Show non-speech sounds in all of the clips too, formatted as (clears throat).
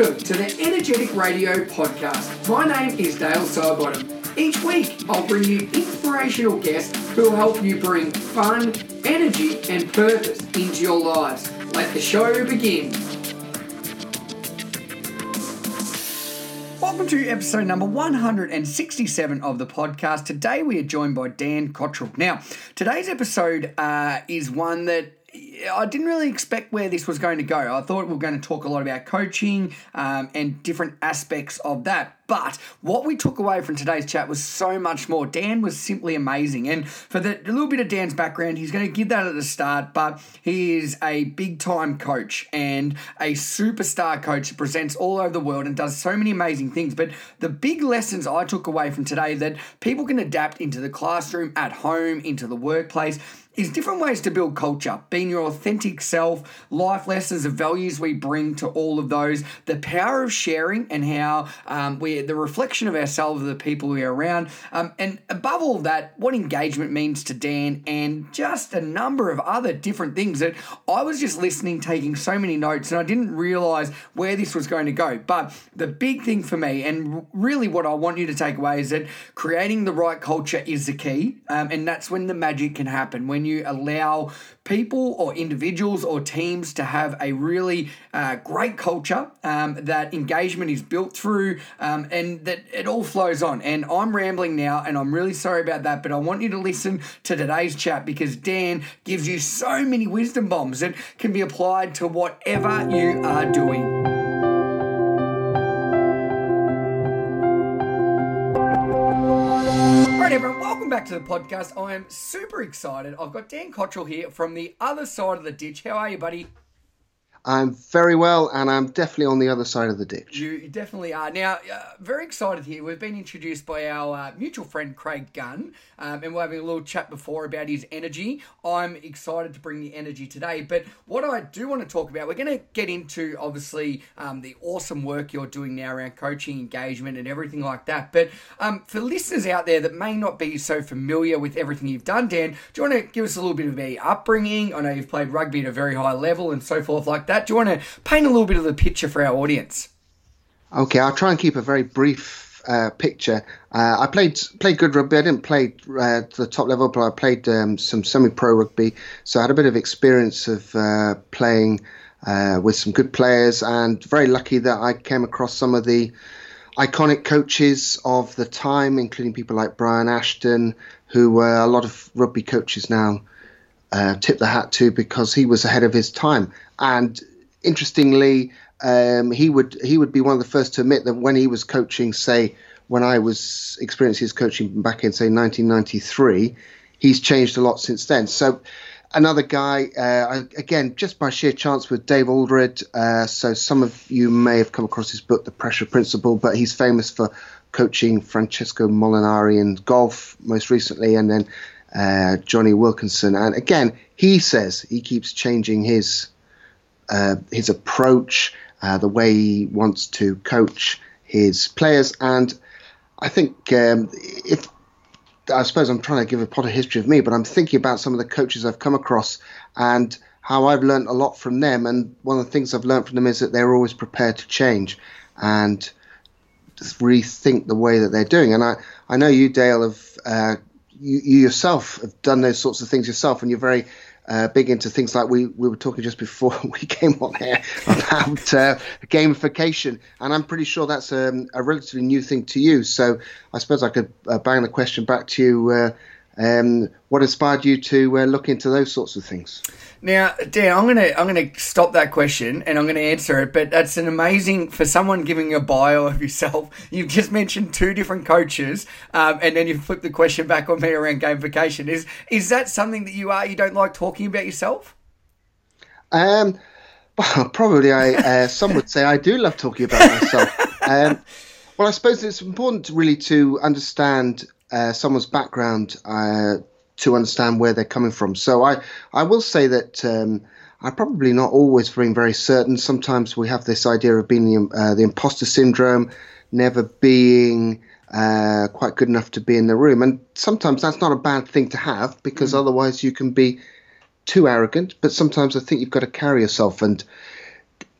Welcome to the Energetic Radio Podcast. My name is Dale Sidebottom. Each week, I'll bring you inspirational guests who will help you bring fun, energy, and purpose into your lives. Let the show begin. Welcome to episode number 167 of the podcast. Today we are joined by Dan Cottrell. Now, today's episode uh, is one that I didn't really expect where this was going to go. I thought we were going to talk a lot about coaching um, and different aspects of that. But what we took away from today's chat was so much more. Dan was simply amazing. And for the, little bit of Dan's background, he's going to give that at the start, but he is a big time coach and a superstar coach that presents all over the world and does so many amazing things. But the big lessons I took away from today that people can adapt into the classroom, at home, into the workplace is different ways to build culture, being your authentic self, life lessons, the values we bring to all of those, the power of sharing and how um, we're the reflection of ourselves, of the people we're around, um, and above all that, what engagement means to Dan, and just a number of other different things that I was just listening, taking so many notes, and I didn't realize where this was going to go. But the big thing for me, and really what I want you to take away, is that creating the right culture is the key, um, and that's when the magic can happen. When you allow people or individuals or teams to have a really uh, great culture um, that engagement is built through um, and that it all flows on. And I'm rambling now and I'm really sorry about that, but I want you to listen to today's chat because Dan gives you so many wisdom bombs that can be applied to whatever you are doing. Back to the podcast. I am super excited. I've got Dan Cottrell here from the other side of the ditch. How are you, buddy? I'm very well, and I'm definitely on the other side of the ditch. You definitely are. Now, uh, very excited here. We've been introduced by our uh, mutual friend Craig Gunn, um, and we're having a little chat before about his energy. I'm excited to bring the energy today. But what I do want to talk about, we're going to get into obviously um, the awesome work you're doing now around coaching, engagement, and everything like that. But um, for listeners out there that may not be so familiar with everything you've done, Dan, do you want to give us a little bit of a upbringing? I know you've played rugby at a very high level and so forth like. Do you want to paint a little bit of the picture for our audience? Okay, I'll try and keep a very brief uh, picture. Uh, I played played good rugby. I didn't play uh, to the top level, but I played um, some semi-pro rugby, so I had a bit of experience of uh, playing uh, with some good players, and very lucky that I came across some of the iconic coaches of the time, including people like Brian Ashton, who a lot of rugby coaches now uh, tip the hat to because he was ahead of his time. And interestingly, um, he would he would be one of the first to admit that when he was coaching, say when I was experiencing his coaching back in say 1993, he's changed a lot since then. So another guy, uh, again, just by sheer chance with Dave Alred. Uh, so some of you may have come across his book, The Pressure Principle, but he's famous for coaching Francesco Molinari in golf most recently, and then uh, Jonny Wilkinson. And again, he says he keeps changing his uh, his approach, uh, the way he wants to coach his players. And I think um, if I suppose I'm trying to give a pot of history of me, but I'm thinking about some of the coaches I've come across and how I've learned a lot from them. And one of the things I've learned from them is that they're always prepared to change and rethink the way that they're doing. And I, I know you, Dale, have uh, you, you, yourself have done those sorts of things yourself, and you're very uh, big into things like we, we were talking just before (laughs) we came on here about uh, gamification, and I'm pretty sure that's um, a relatively new thing to you. So I suppose I could uh, bang the question back to you. Um, what inspired you to uh, look into those sorts of things? Now, Dan, I'm gonna I'm gonna stop that question and I'm gonna answer it. But that's an amazing for someone giving a bio of yourself. (laughs) You've just mentioned two different coaches, um, and then you flip the question back on me around gamification. Is is that something that you are you don't like talking about yourself? Um, well, (laughs) probably I. Uh, some would say I do love talking about myself. (laughs) Um, well, I suppose it's important to really to understand uh, someone's background uh, to understand where they're coming from. So I, I will say that um, I'm probably not always being very certain. Sometimes we have this idea of being the, uh, the imposter syndrome, never being uh, quite good enough to be in the room. And sometimes that's not a bad thing to have because mm. otherwise you can be too arrogant. But sometimes I think you've got to carry yourself and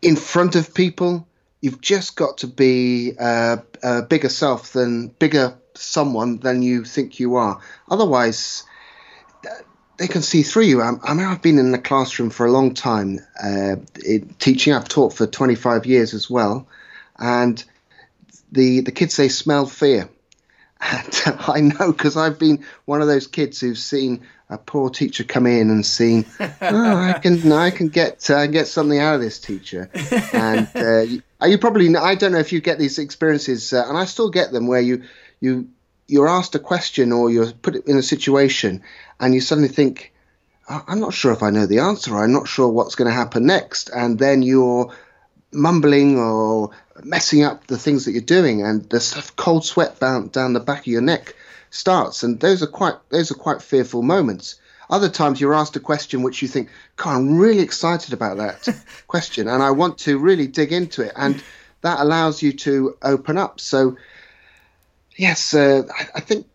in front of people you've just got to be uh, a bigger self than bigger someone than you think you are. Otherwise, they can see through you. I, I mean, I've been in the classroom for a long time, uh, teaching. I've taught for 25 years as well, and the the kids they smell fear. (laughs) And I know because I've been one of those kids who've seen a poor teacher come in and seen, (laughs) oh, I can I can get uh, get something out of this teacher. (laughs) And uh, you, you, probably I don't know if you get these experiences, uh, and I still get them where you you you're asked a question or you're put in a situation and you suddenly think, I'm not sure if I know the answer. I'm not sure what's going to happen next. And then you're mumbling or messing up the things that you're doing, and the cold sweat down, down the back of your neck starts. And those are quite those are quite fearful moments. Other times you're asked a question which you think, God, I'm really excited about that (laughs) question, and I want to really dig into it, and that allows you to open up. So Yes, uh, I, I, think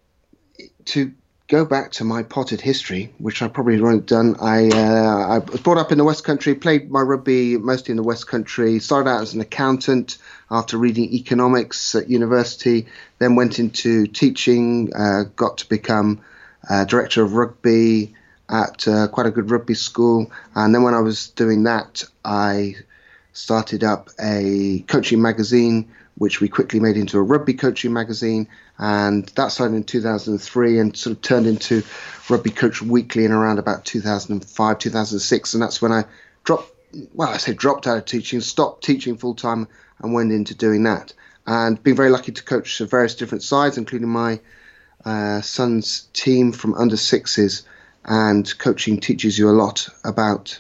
to go back to my potted history, which I probably haven't have done. I uh, I was brought up in the West Country, played my rugby mostly in the West Country. Started out as an accountant after reading economics at university, then went into teaching. Uh, got to become uh, director of rugby at uh, quite a good rugby school, and then when I was doing that, I started up a coaching magazine which we quickly made into a rugby coaching magazine, and that started in 2003 and sort of turned into Rugby Coach Weekly in around about 2005, 2006, and that's when I dropped. Well, I say dropped out of teaching, stopped teaching full time, and went into doing that. And been very lucky to coach various different sides, including my uh, son's team from under sixes. And coaching teaches you a lot about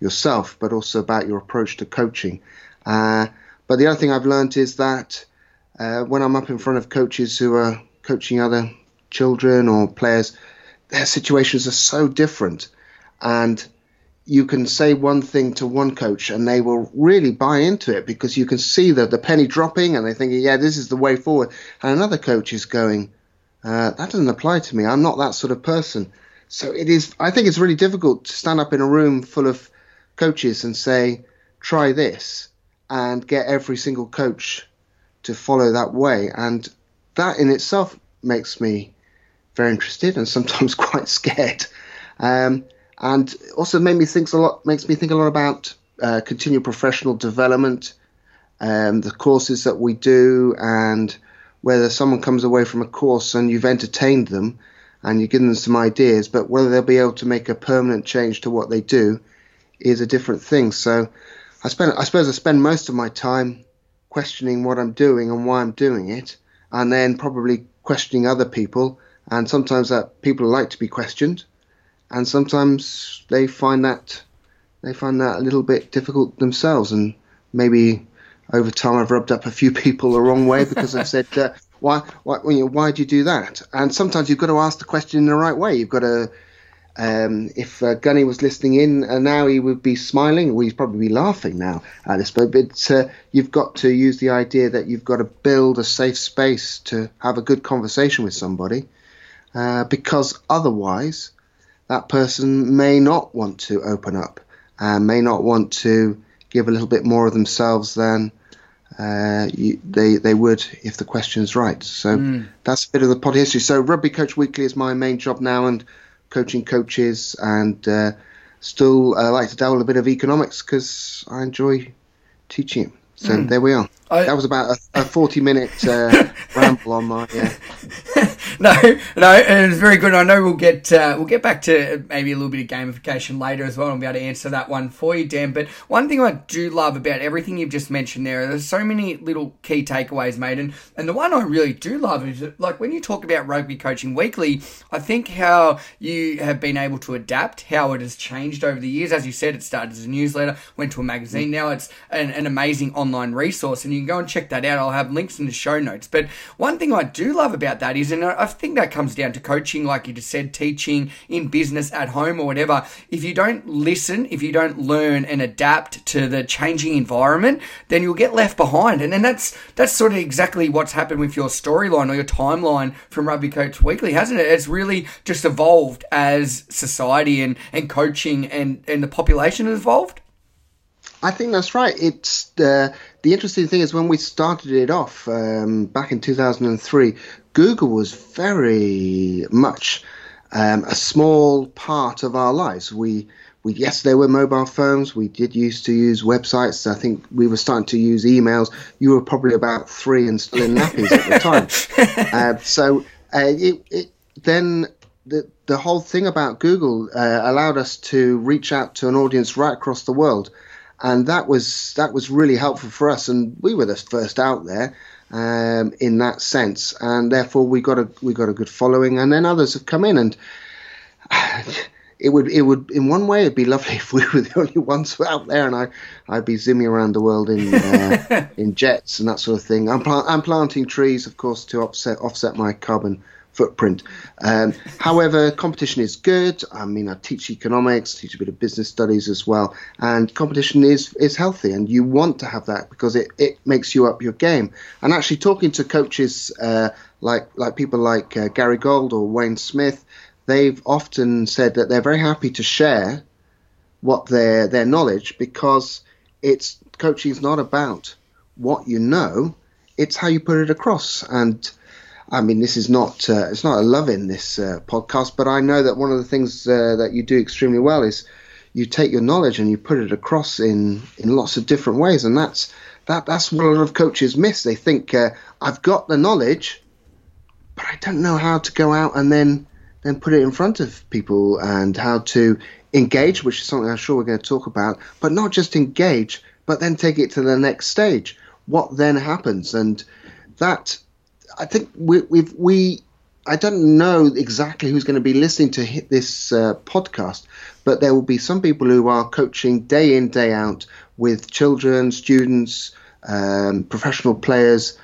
yourself, but also about your approach to coaching. Uh, but the other thing I've learned is that uh, when I'm up in front of coaches who are coaching other children or players, their situations are so different. And you can say one thing to one coach and they will really buy into it because you can see the, the penny dropping and they're thinking, yeah, this is the way forward. And another coach is going, uh, that doesn't apply to me. I'm not that sort of person. So it is, I think it's really difficult to stand up in a room full of coaches and say, try this and get every single coach to follow that way. And that in itself makes me very interested and sometimes (laughs) quite scared. Um, and also made me think a lot, makes me think a lot about uh, continual professional development, um, the courses that we do, and whether someone comes away from a course and you've entertained them and you've given them some ideas, but whether they'll be able to make a permanent change to what they do is a different thing. So I spend I suppose I spend most of my time questioning what I'm doing and why I'm doing it, and then probably questioning other people. And sometimes that people like to be questioned, and sometimes they find that they find that a little bit difficult themselves. And maybe over time I've rubbed up a few (laughs) people the wrong way because I've said, uh, why, why, why do you do that? And sometimes you've got to ask the question in the right way. You've got to um, if uh, Gunny was listening in uh, now, he would be smiling. Well, he'd probably be laughing now at this. But, but uh, you've got to use the idea that you've got to build a safe space to have a good conversation with somebody, uh, because otherwise, that person may not want to open up and may not want to give a little bit more of themselves than uh, you, they they would if the question is right. So mm. that's a bit of the pod history. So Rugby Coach Weekly is my main job now, and coaching coaches, and uh, still uh, like to dabble a bit of economics because I enjoy teaching. So mm. there we are. I, that was about a, a forty-minute uh, (laughs) ramble on my. Uh, (laughs) no, no, it was very good. I know we'll get uh, we'll get back to maybe a little bit of gamification later as well, and be able to answer that one for you, Dan. But one thing I do love about everything you've just mentioned there, there's so many little key takeaways made, and and the one I really do love is that, like when you talk about rugby coaching weekly, I think how you have been able to adapt, how it has changed over the years. As you said, it started as a newsletter, went to a magazine. Now it's an, an amazing online resource, and you can go and check that out. I'll have links in the show notes. But one thing I do love about that is, and I think that comes down to coaching, like you just said, teaching in business at home or whatever. If you don't listen, if you don't learn and adapt to the changing environment, then you'll get left behind. And then that's that's sort of exactly what's happened with your storyline or your timeline from Rugby Coach Weekly, hasn't it? It's really just evolved as society and, and coaching and, and the population has evolved. I think that's right. It's uh, the interesting thing is when we started it off um, back in 2003, Google was very much um, a small part of our lives. We we yes, there were mobile phones. We did used to use websites. I think we were starting to use emails. You were probably about three and still in nappies at the time. (laughs) uh, so uh, it, it, then the the whole thing about Google uh, allowed us to reach out to an audience right across the world, and that was that was really helpful for us. And we were the first out there um, in that sense, and therefore we got a we got a good following. And then others have come in, and (sighs) it would it would in one way it'd be lovely if we were the only ones (laughs) out there, and I I'd be zimming around the world in uh, (laughs) in jets and that sort of thing. I'm pl- I'm planting trees, of course, to offset offset my carbon footprint. Um, however, competition is good. I mean, I teach economics, teach a bit of business studies as well, and competition is is healthy, and you want to have that because it, it makes you up your game. And actually, talking to coaches uh, like like people like uh, Gary Gold or Wayne Smith they've often said that they're very happy to share what their their knowledge because it's coaching is not about what you know, it's how you put it across. And I mean, this is not uh, it's not a love in this uh, podcast, but I know that one of the things uh, that you do extremely well is you take your knowledge and you put it across in in lots of different ways, and that's that that's what a lot of coaches miss. They think uh, I've got the knowledge, but I don't know how to go out and then then put it in front of people and how to engage, which is something I'm sure we're going to talk about, but not just engage, but then take it to the next stage. What then happens? And that, I think we, we've, we, I don't know exactly who's going to be listening to this uh, podcast, but there will be some people who are coaching day in, day out with children, students, um, professional players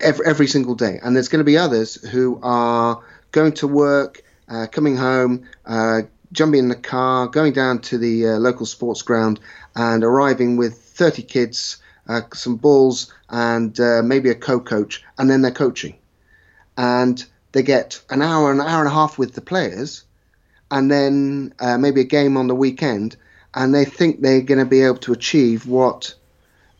every, every single day. And there's going to be others who are going to work, uh, coming home, uh, jumping in the car, going down to the uh, local sports ground, and arriving with 30 kids, uh, some balls, and uh, maybe a co-coach, and then they're coaching, and they get an hour, an hour and a half with the players, and then uh, maybe a game on the weekend, and they think they're going to be able to achieve what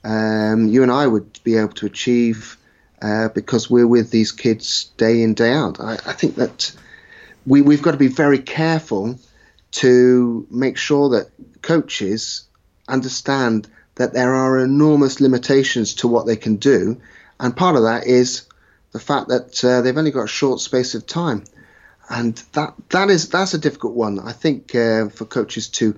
um, you and I would be able to achieve uh, because we're with these kids day in day out. I, I think that we we've got to be very careful to make sure that coaches understand that there are enormous limitations to what they can do, and part of that is the fact that uh, they've only got a short space of time, and that that is that's a difficult one. I think uh, for coaches to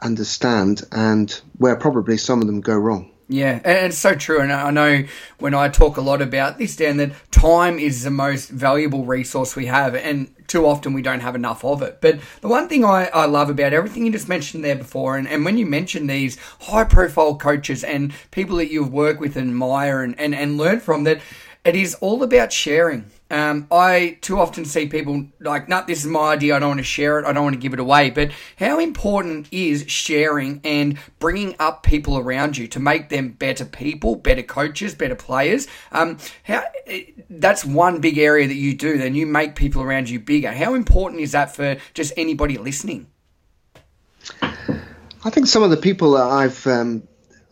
understand, and where probably some of them go wrong. Yeah, and it's so true. And I know when I talk a lot about this, Dan, that time is the most valuable resource we have, and too often we don't have enough of it. But the one thing I, I love about everything you just mentioned there before, and, and when you mention these high profile coaches and people that you've worked with and admire and, and, and learn from, that it is all about sharing. Um, I too often see people like, nah, this is my idea. I don't want to share it. I don't want to give it away. But how important is sharing and bringing up people around you to make them better people, better coaches, better players? Um, how that's one big area that you do. Then you make people around you bigger. How important is that for just anybody listening? I think some of the people that I've um,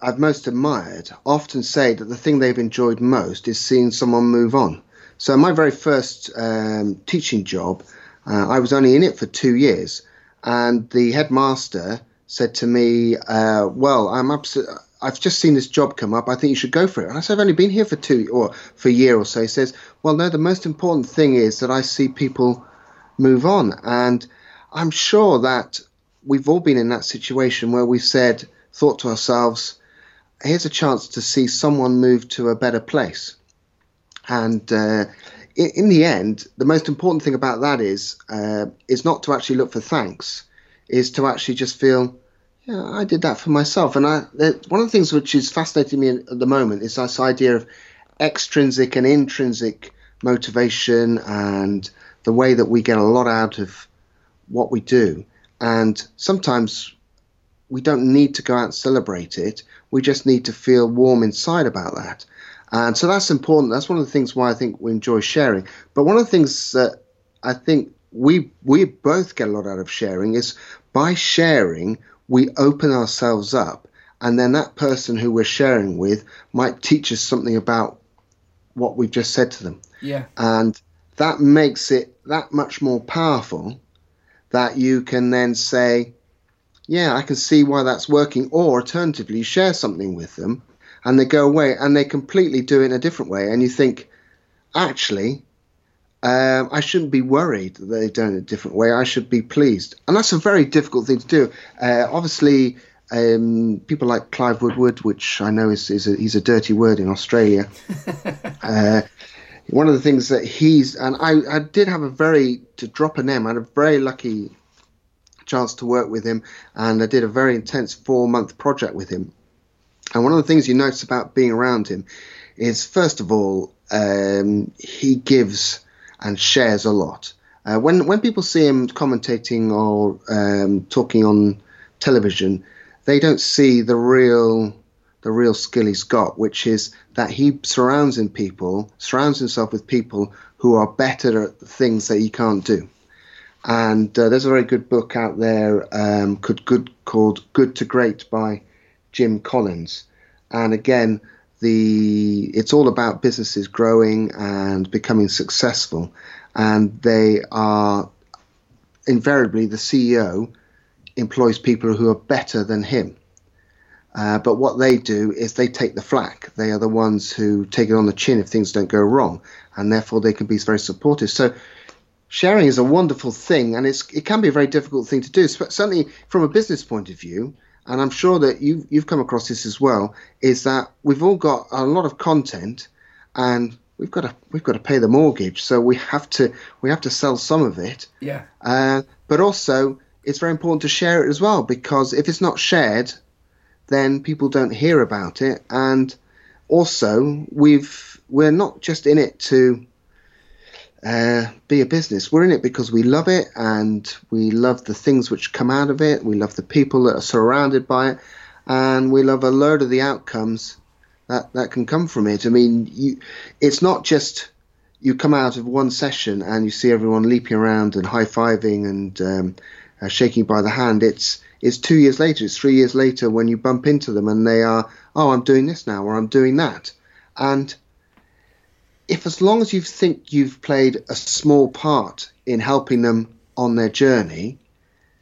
I've most admired often say that the thing they've enjoyed most is seeing someone move on. So my very first um, teaching job, uh, I was only in it for two years, and the headmaster said to me, uh, "Well, I'm absolutely." I've just seen this job come up. I think you should go for it. And I said, I've only been here for two or for a year or so. He says, Well, no, the most important thing is that I see people move on. And I'm sure that we've all been in that situation where we said, thought to ourselves, here's a chance to see someone move to a better place. And uh, in, in, the end, the most important thing about that is uh, is not to actually look for thanks, is to actually just feel, yeah, I did that for myself. And I, one of the things which is fascinating me at the moment is this idea of extrinsic and intrinsic motivation and the way that we get a lot out of what we do. And sometimes we don't need to go out and celebrate it. We just need to feel warm inside about that. And so that's important. That's one of the things why I think we enjoy sharing. But one of the things that I think we we both get a lot out of sharing is by sharing we open ourselves up, and then that person who we're sharing with might teach us something about what we've just said to them. Yeah. And that makes it that much more powerful that you can then say, yeah, I can see why that's working. Or alternatively, share something with them and they go away and they completely do it in a different way. And you think, actually, um, I shouldn't be worried that they've done it a different way. I should be pleased. And that's a very difficult thing to do. Uh, obviously, um, people like Clive Woodward, which I know is, is a, he's a dirty word in Australia. (laughs) uh, one of the things that he's and I, I did have a very to drop a name. I had a very lucky chance to work with him, and I did a very intense four month project with him. And one of the things you notice about being around him is, first of all, um, he gives and shares a lot. Uh, when when people see him commentating or um, talking on television, they don't see the real the real skill he's got, which is that he surrounds in people, surrounds himself with people who are better at things that he can't do. And uh, there's a very good book out there um, good, called Good to Great by Jim Collins. And again, the it's all about businesses growing and becoming successful. And they are invariably the CEO employs people who are better than him. Uh, but what they do is they take the flak. They are the ones who take it on the chin if things don't go wrong, and therefore they can be very supportive. So sharing is a wonderful thing, and it's it can be a very difficult thing to do, certainly from a business point of view. And I'm sure that you've you've come across this as well. Is that we've all got a lot of content, and we've got to we've got to pay the mortgage, so we have to we have to sell some of it. Yeah. Uh, but also, it's very important to share it as well because if it's not shared, then people don't hear about it. And also, we've we're not just in it to uh, be a business. We're in it because we love it and we love the things which come out of it. We love the people that are surrounded by it, and we love a load of the outcomes that that can come from it. I mean, you, it's not just you come out of one session and you see everyone leaping around and high fiving and um, uh, shaking by the hand. It's it's two years later, it's three years later when you bump into them and they are, oh, I'm doing this now or I'm doing that. And if as long as you think you've played a small part in helping them on their journey,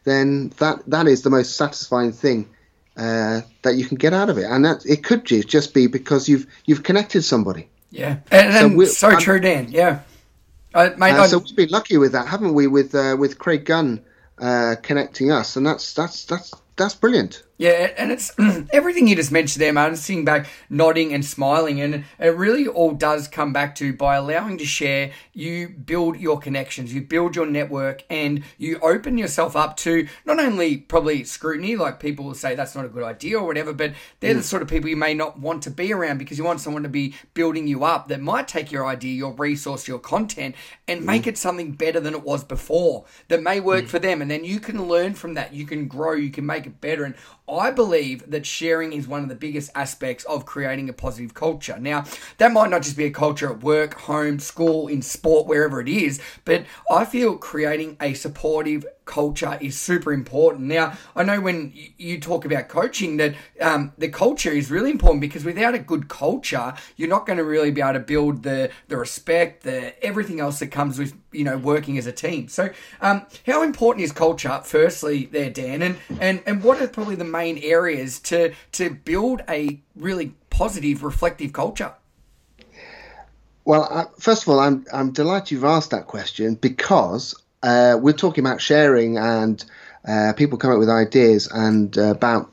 then that that is the most satisfying thing uh, that you can get out of it. And that it could just be because you've you've connected somebody. Yeah, and, and so, so true, Dan. Yeah, uh, mate, uh, so we've been lucky with that, haven't we? With uh, with Craig Gunn uh, connecting us, and that's that's that's that's brilliant. Yeah, and it's (clears throat) everything you just mentioned there, man. Sitting back, nodding and smiling, and it really all does come back to by allowing to share, you build your connections, you build your network, and you open yourself up to not only probably scrutiny, like people will say that's not a good idea or whatever, but they're mm. the sort of people you may not want to be around because you want someone to be building you up that might take your idea, your resource, your content, and mm. make it something better than it was before that may work mm. for them, and then you can learn from that, you can grow, you can make it better, and I believe that sharing is one of the biggest aspects of creating a positive culture. Now, that might not just be a culture at work, home, school, in sport, wherever it is, but I feel creating a supportive culture is super important. Now, I know when you talk about coaching that um, the culture is really important because without a good culture, you're not going to really be able to build the the respect, the everything else that comes with you know working as a team. So, um, how important is culture? Firstly, there, Dan, and and and what are probably the main areas to to build a really positive, reflective culture? Well, uh, first of all, I'm I'm delighted you've asked that question because uh, we're talking about sharing and uh, people come up with ideas. And uh, about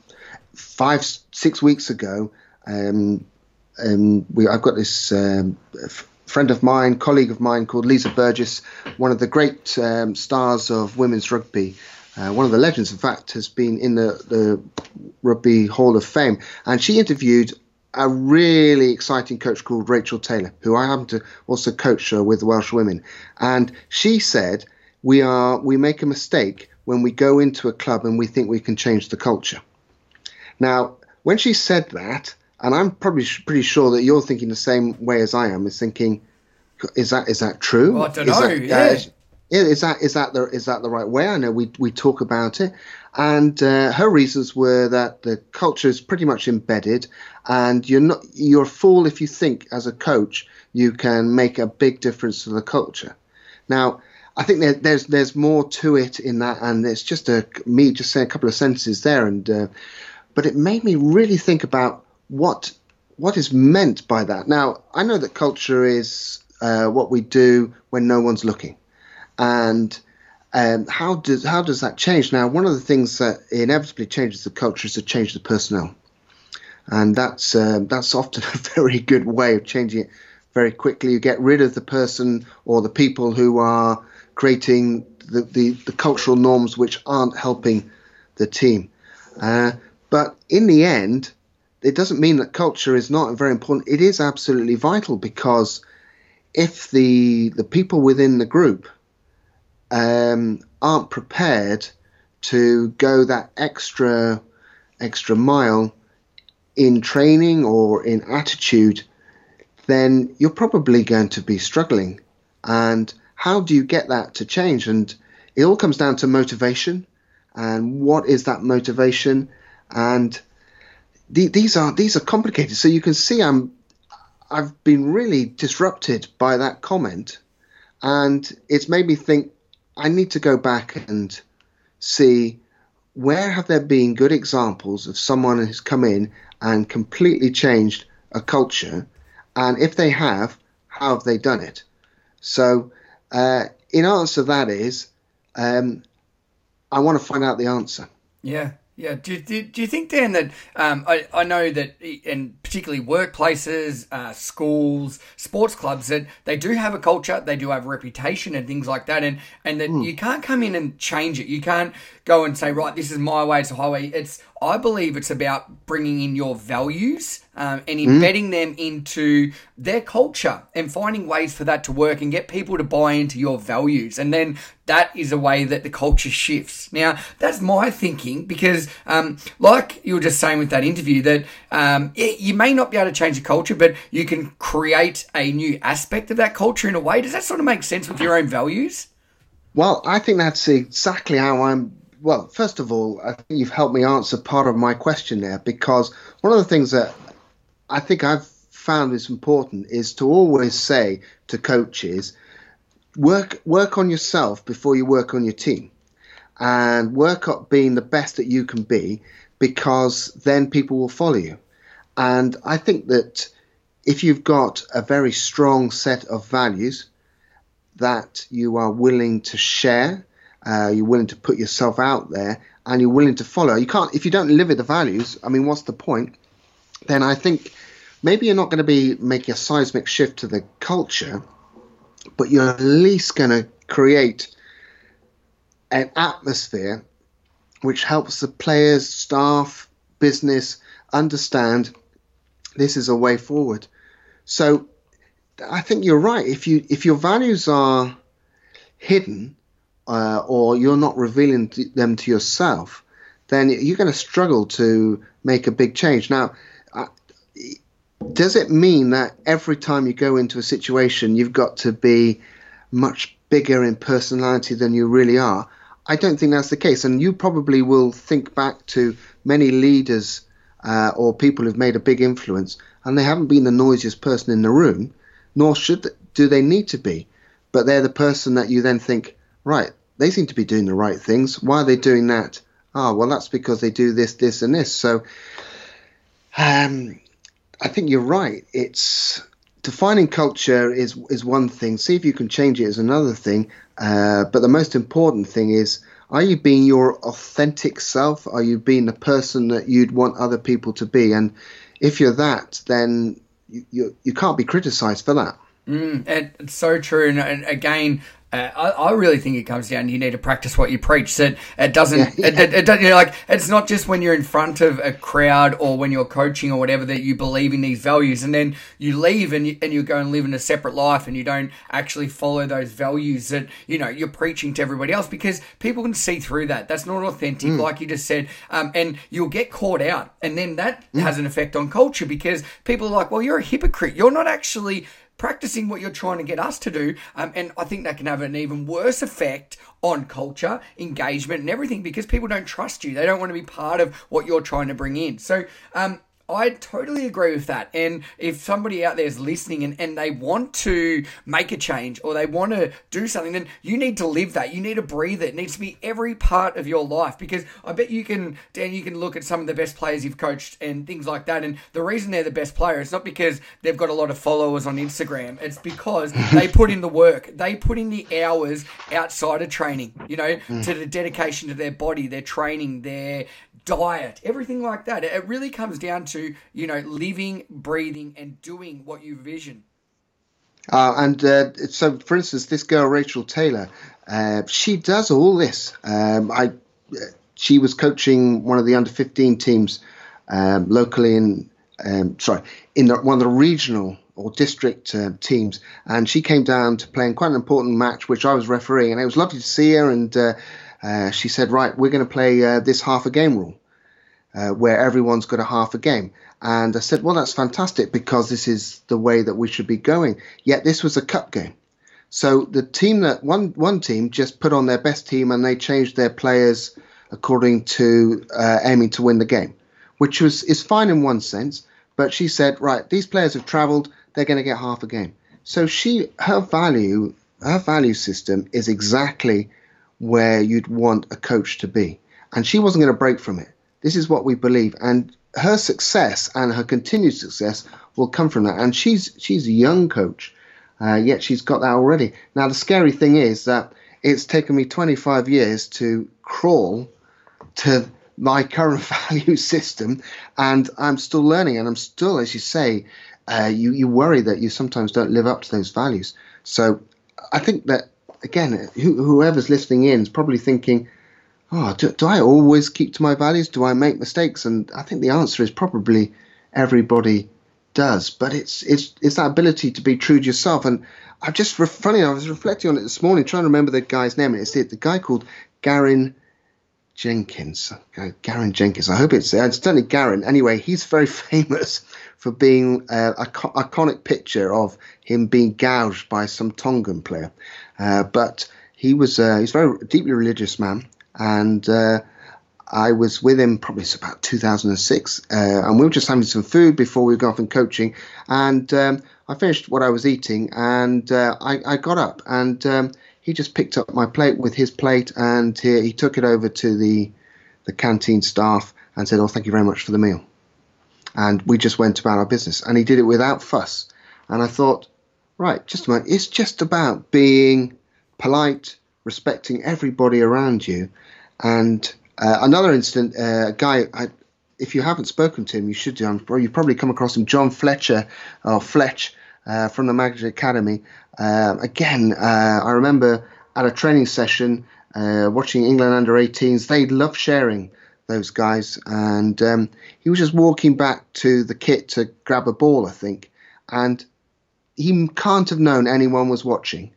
five, six weeks ago, um, um, we, I've got this um, f- friend of mine, colleague of mine called Liza Burgess, one of the great um, stars of women's rugby. Uh, one of the legends, in fact, has been in the, the Rugby Hall of Fame. And she interviewed a really exciting coach called Rachel Taylor, who I happen to also coach uh, with the Welsh women. And she said we are we make a mistake when we go into a club and we think we can change the culture. Now, when she said that, and I'm probably pretty sure that you're thinking the same way as I am, is thinking, is that is that true? Well, I don't is know. That, yeah. Uh, is that is that the is that the right way? I know we we talk about it, And uh, her reasons were that the culture is pretty much embedded, and you're not you're a fool if you think as a coach you can make a big difference to the culture. Now, I think there, there's there's more to it in that, and it's just a me just saying a couple of sentences there, and uh, but it made me really think about what what is meant by that. Now, I know that culture is uh, what we do when no one's looking, and um, how does how does that change? Now, one of the things that inevitably changes the culture is to change the personnel, and that's uh, that's often (laughs) a very good way of changing it very quickly. You get rid of the person or the people who are creating the, the, the cultural norms which aren't helping the team. Uh, but in the end, it doesn't mean that culture is not very important. It is absolutely vital because if the the people within the group um, aren't prepared to go that extra extra mile in training or in attitude, then you're probably going to be struggling. And how do you get that to change? And it all comes down to motivation. And what is that motivation? And the, these are these are complicated. So you can see I'm I've been really disrupted by that comment, and it's made me think I need to go back and see where have there been good examples of someone who's come in and completely changed a culture, and if they have, how have they done it? So uh, in answer that is, um, I want to find out the answer. Yeah. Yeah. Do, do, do you think, Dan, that um, I, I know that, in particularly workplaces, uh, schools, sports clubs, that they do have a culture, they do have a reputation and things like that, and, and that mm. you can't come in and change it. You can't go and say, right, this is my way, it's a highway. It's I believe it's about bringing in your values um, and hmm? embedding mm. them into their culture and finding ways for that to work and get people to buy into your values. And then that is a way that the culture shifts. Now, that's my thinking because, um, like you were just saying with that interview, that um, it, you may not be able to change the culture, but you can create a new aspect of that culture in a way. Does that sort of make sense with your own values? Well, I think that's exactly how I'm well, first of all, I think you've helped me answer part of my question there because one of the things that I think I've found is important is to always say to coaches, work work on yourself before you work on your team, and work up being the best that you can be because then people will follow you. And I think that if you've got a very strong set of values that you are willing to share uh, you're willing to put yourself out there, and you're willing to follow. You can't if you don't live it the values. I mean, what's the point? Then I think maybe you're not going to be making a seismic shift to the culture, but you're at least going to create an atmosphere which helps the players, staff, business understand this is a way forward. So I think you're right. If you if your values are hidden, uh, or you're not revealing them to yourself, then you're going to struggle to make a big change. Now, uh, does it mean that every time you go into a situation, you've got to be much bigger in personality than you really are? I don't think that's the case. And you probably will think back to many leaders uh, or people who've made a big influence, and they haven't been the noisiest person in the room, nor should do they need to be. But they're the person that you then think, right, they seem to be doing the right things. Why are they doing that? Ah, oh, well, that's because they do this, this, and this. So, um, I think you're right. It's defining culture is is one thing. See if you can change it is another thing. Uh, but the most important thing is: Are you being your authentic self? Are you being the person that you'd want other people to be? And if you're that, then you you, you can't be criticised for that. Mm, it's so true. And, and again, uh, I, I, really think it comes down. You need to practice what you preach. That it doesn't. Yeah, yeah. It, it, it doesn't. You know, like it's not just when you're in front of a crowd or when you're coaching or whatever that you believe in these values, and then you leave and you, and you go and live in a separate life, and you don't actually follow those values that you know you're preaching to everybody else because people can see through that. That's not authentic, mm. like you just said, um, and you'll get caught out, and then that mm. has an effect on culture because people are like, well, you're a hypocrite. You're not actually practicing what you're trying to get us to do. Um, and I think that can have an even worse effect on culture, engagement, and everything because people don't trust you. They don't want to be part of what you're trying to bring in. So, um, I totally agree with that. And if somebody out there is listening and, and they want to make a change or they want to do something, then you need to live that. You need to breathe it. It needs to be every part of your life because I bet you can, Dan, you can look at some of the best players you've coached and things like that. And the reason they're the best player is not because they've got a lot of followers on Instagram. It's because (laughs) they put in the work. They put in the hours outside of training, you know, mm. to the dedication to their body, their training, their diet, everything like that. It really comes down to, you know, living, breathing, and doing what you vision. Uh, and uh, so, for instance, this girl, Rachel Taylor, uh, she does all this. Um, I, she was coaching one of the under 15 teams um, locally in, um, sorry, in the, one of the regional or district uh, teams, and she came down to play in quite an important match, which I was refereeing, and it was lovely to see her. And uh, uh, she said, right, we're going to play uh, this half a game rule. Uh, where everyone's got a half a game. And I said, well, that's fantastic because this is the way that we should be going. Yet this was a cup game. So the team that one one team just put on their best team and they changed their players according to uh, aiming to win the game, which was is fine in one sense. But she said, right, these players have travelled, they're going to get half a game. So she her value her value system is exactly where you'd want a coach to be. And she wasn't going to break from it. This is what we believe. And her success and her continued success will come from that. And she's she's a young coach, uh, yet she's got that already. Now the scary thing is that it's taken me 25 years to crawl to my current (laughs) value system, and I'm still learning. And I'm still, as you say, uh, you you worry that you sometimes don't live up to those values. So I think that again, whoever's listening in is probably thinking, oh, do, do, I always keep to my values? Do I make mistakes? And I think the answer is probably everybody does. But it's it's it's that ability to be true to yourself. And I just funny, I was reflecting on it this morning, trying to remember the guy's name. It's the, the guy called Garin Jenkins. Garin Jenkins. I hope it's uh, it's certainly Garin. Anyway, he's very (laughs) famous for being uh, a iconic picture of him being gouged by some Tongan player. Uh, but he was uh, he's a very deeply religious man, and uh, I was with him probably it's about 2006, uh, and we were just having some food before we got off and coaching, and um, I finished what I was eating, and uh, I, I, got up, and um, he just picked up my plate with his plate, and he, he took it over to the the canteen staff and said, "Oh, thank you very much for the meal," and we just went about our business, and he did it without fuss, and I thought, right, just a moment, it's just about being polite, respecting everybody around you. And uh, another incident, uh, a guy, I, if you haven't spoken to him, you should do. You've probably come across him, John Fletcher, or Fletch, uh, from the Magic Academy. Um, again, uh, I remember at a training session uh, watching England under 18s, they love sharing those guys. And um, he was just walking back to the kit to grab a ball, I think. And he can't have known anyone was watching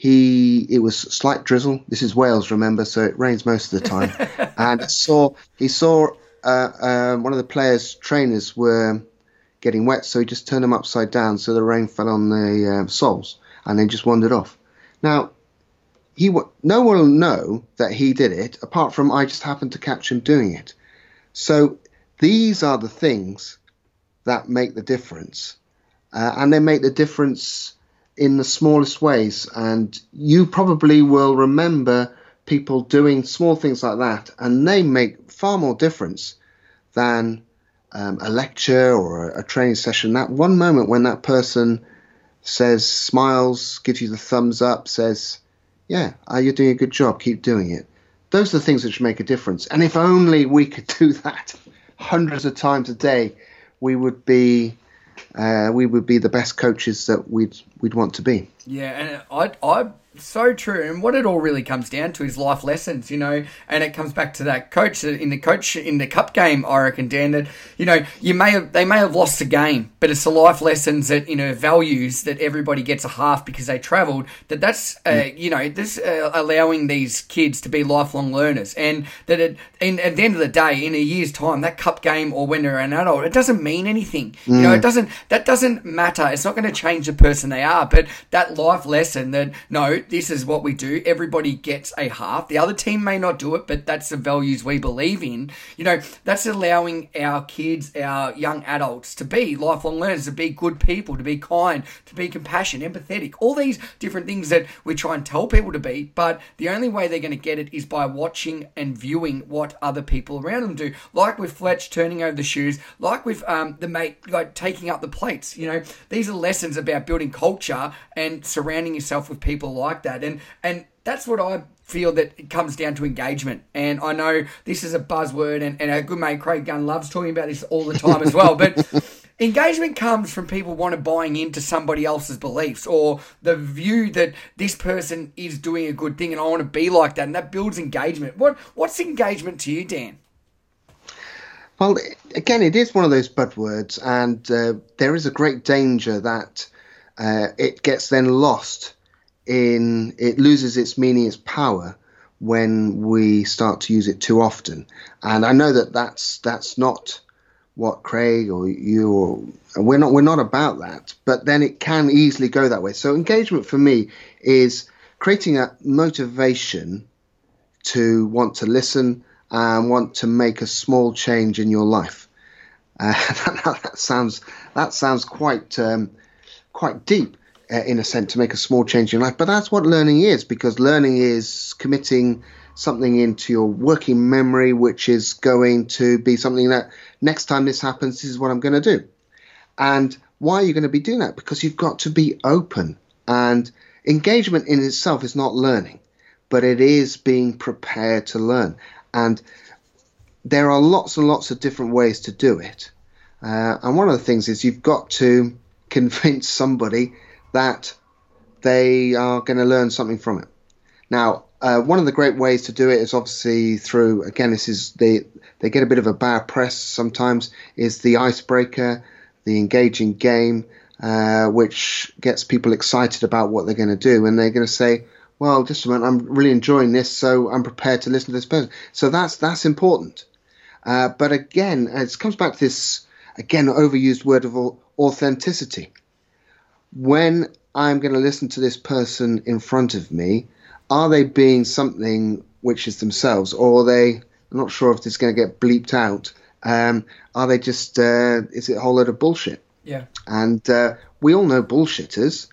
he it was slight drizzle. This is Wales, remember, so it rains most of the time. (laughs) and saw he saw uh, um, one of the players' trainers were getting wet, so he just turned them upside down so the rain fell on the uh, soles, and they just wandered off. Now, he no one will know that he did it, apart from I just happened to catch him doing it. So these are the things that make the difference, uh, and they make the difference in the smallest ways. And you probably will remember people doing small things like that, and they make far more difference than um, a lecture or a, a, training session. That one moment when that person says, smiles, gives you the thumbs up, says, Yeah, uh, you're doing a good job, keep doing it. Those are the things which make a difference. And if only we could do that (laughs) hundreds of times a day, we would be uh, we would be the best coaches that we'd we'd want to be. Yeah, and I I so true. And what it all really comes down to is life lessons, you know. And it comes back to that coach in the coach in the cup game. I reckon, Dan, that you know you may have they may have lost the game, but it's the life lessons that you know values that everybody gets a half because they travelled. That that's uh, you know this uh, allowing these kids to be lifelong learners, and that it, in, at the end of the day, in a year's time, that cup game or when they're an adult, it doesn't mean anything. Mm. You know, it mm. doesn't that doesn't matter. It's not going to change the person they are, but that life lesson that no this is what we do. Everybody gets a half. The other team may not do it, but that's the values we believe in. You know, that's allowing our kids, our young adults to be lifelong learners, to be good people, to be kind, to be compassionate, empathetic, all these different things that we try and tell people to be. But the only way they're going to get it is by watching and viewing what other people around them do. Like with Fletch turning over the shoes, like with um, the mate, like taking up the plates. You know, these are lessons about building culture and surrounding yourself with people like like that. And and that's what I feel that it comes down to engagement. And I know this is a buzzword, and, and our good mate Craig Gunn loves talking about this all the time as well. But (laughs) engagement comes from people want to buying into somebody else's beliefs or the view that this person is doing a good thing, and I want to be like that, and that builds engagement. What what's engagement to you, Dan? Well, again, it is one of those buzzwords, and uh, there is a great danger that uh, it gets then lost in it loses its meaning, its power when we start to use it too often. And I know that that's that's not what Craig or you or we're not we're not about that. But then it can easily go that way. So engagement for me is creating a motivation to want to listen and want to make a small change in your life. Uh, (laughs) that, sounds that sounds quite um, quite deep, uh, in a sense, to make a small change in life. But that's what learning is, because learning is committing something into your working memory, which is going to be something that next time this happens, this is what I'm going to do. And why are you going to be doing that? Because you've got to be open. And engagement in itself is not learning, but it is being prepared to learn. And there are lots and lots of different ways to do it. Uh, and one of the things is you've got to (laughs) convince somebody that they are going to learn something from it. Now, uh, one of the great ways to do it is obviously through again this is they they get a bit of a bad press sometimes is the icebreaker, the engaging game, uh, which gets people excited about what they're going to do, and they're going to say, "Well, just a minute, I'm really enjoying this, so I'm prepared to listen to this person." So that's that's important. Uh, but again, it comes back to this again overused word of authenticity when I'm going to listen to this person in front of me, are they being something which is themselves, or are they? I'm not sure if this is going to get bleeped out. Um, are they just? Uh, is it a whole load of bullshit? Yeah. And uh, we all know bullshitters,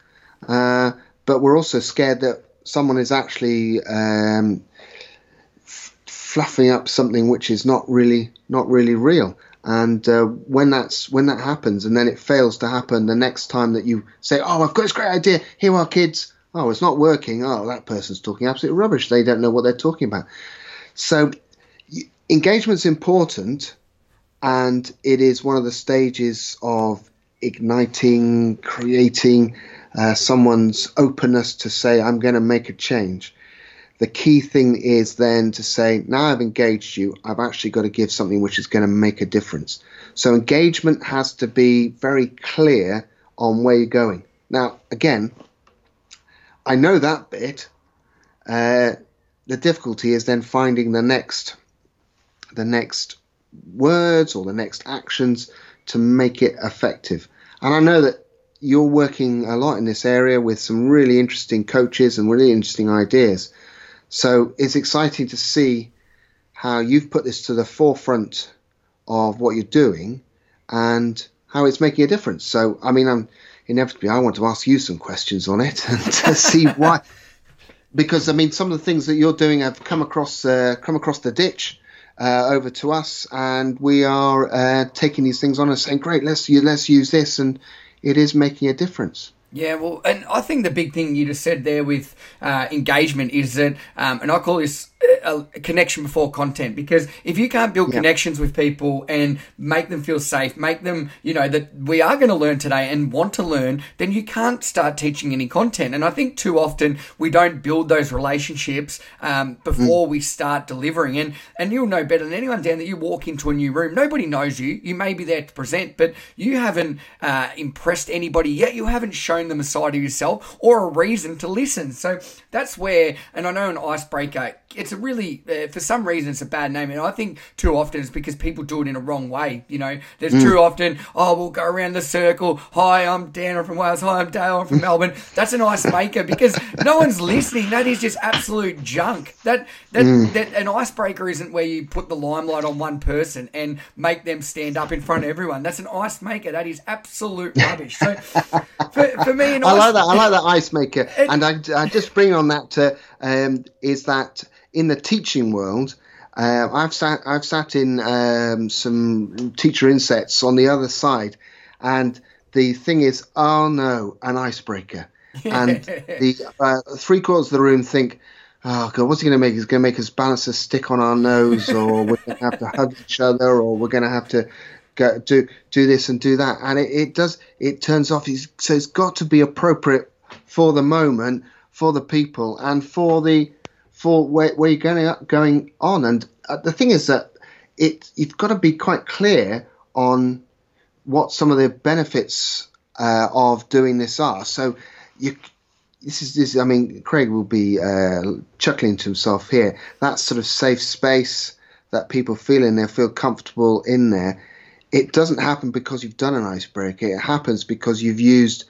uh, but we're also scared that someone is actually um, f- fluffing up something which is not really not really real. And uh, when that's when that happens, and then it fails to happen the next time that you say, "Oh, I've got this great idea. Here are kids." Oh, it's not working. Oh, that person's talking absolute rubbish. They don't know what they're talking about. So, engagement's important, and it is one of the stages of igniting, creating uh, someone's openness to say, "I'm going to make a change." The key thing is then to say, now I've engaged you, I've actually got to give something which is going to make a difference. So engagement has to be very clear on where you're going. Now, again, I know that bit. Uh, the difficulty is then finding the next, the next words or the next actions to make it effective. And I know that you're working a lot in this area with some really interesting coaches and really interesting ideas. So it's exciting to see how you've put this to the forefront of what you're doing and how it's making a difference. So, I mean, I'm inevitably I want to ask you some questions on it (laughs) and to see why. Because I mean, some of the things that you're doing have come across uh, come across the ditch uh, over to us, and we are uh, taking these things on and saying, "Great, let's let's use this," and it is making a difference. Yeah, well, and I think the big thing you just said there with uh, engagement is that, um, and I call this, a connection before content because if you can't build yeah. connections with people and make them feel safe, make them, you know, that we are going to learn today and want to learn, then you can't start teaching any content. And I think too often we don't build those relationships um, before mm. we start delivering. And and you'll know better than anyone, Dan, that you walk into a new room, nobody knows you. You may be there to present, but you haven't uh, impressed anybody yet. You haven't shown them a side of yourself or a reason to listen. So that's where, and I know an icebreaker, it's a really, uh, for some reason, it's a bad name. And I think too often it's because people do it in a wrong way. You know, there's mm. too often, oh, we'll go around the circle. Hi, I'm Dan, I'm from Wales. Hi, I'm Dale, I'm from Melbourne. That's an ice icebreaker because no one's listening. That is just absolute junk. That, that, mm. that an icebreaker isn't where you put the limelight on one person and make them stand up in front of everyone. That's an ice maker. That is absolute rubbish. So (laughs) for, for me, I like that. I like (laughs) that ice maker. and I, I just bring on that to, um, is that in the teaching world, uh, I've sat I've sat in um, some teacher insets on the other side, and the thing is, oh no, an icebreaker, (laughs) and the uh, three quarters of the room think, oh god, what's he going to make? He's going to make us balance a stick on our nose, or we're going to have to (laughs) hug each other, or we're going to have to go, do do this and do that, and it, it does it turns off. So it's got to be appropriate for the moment, for the people, and for the for where, where you're going going on. And uh, the thing is that it you've got to be quite clear on what some of the benefits uh, of doing this are. So you this is this. I mean, Craig will be uh, chuckling to himself here. That sort of safe space that people feel in there, feel comfortable in there. It doesn't happen because you've done an icebreaker. It happens because you've used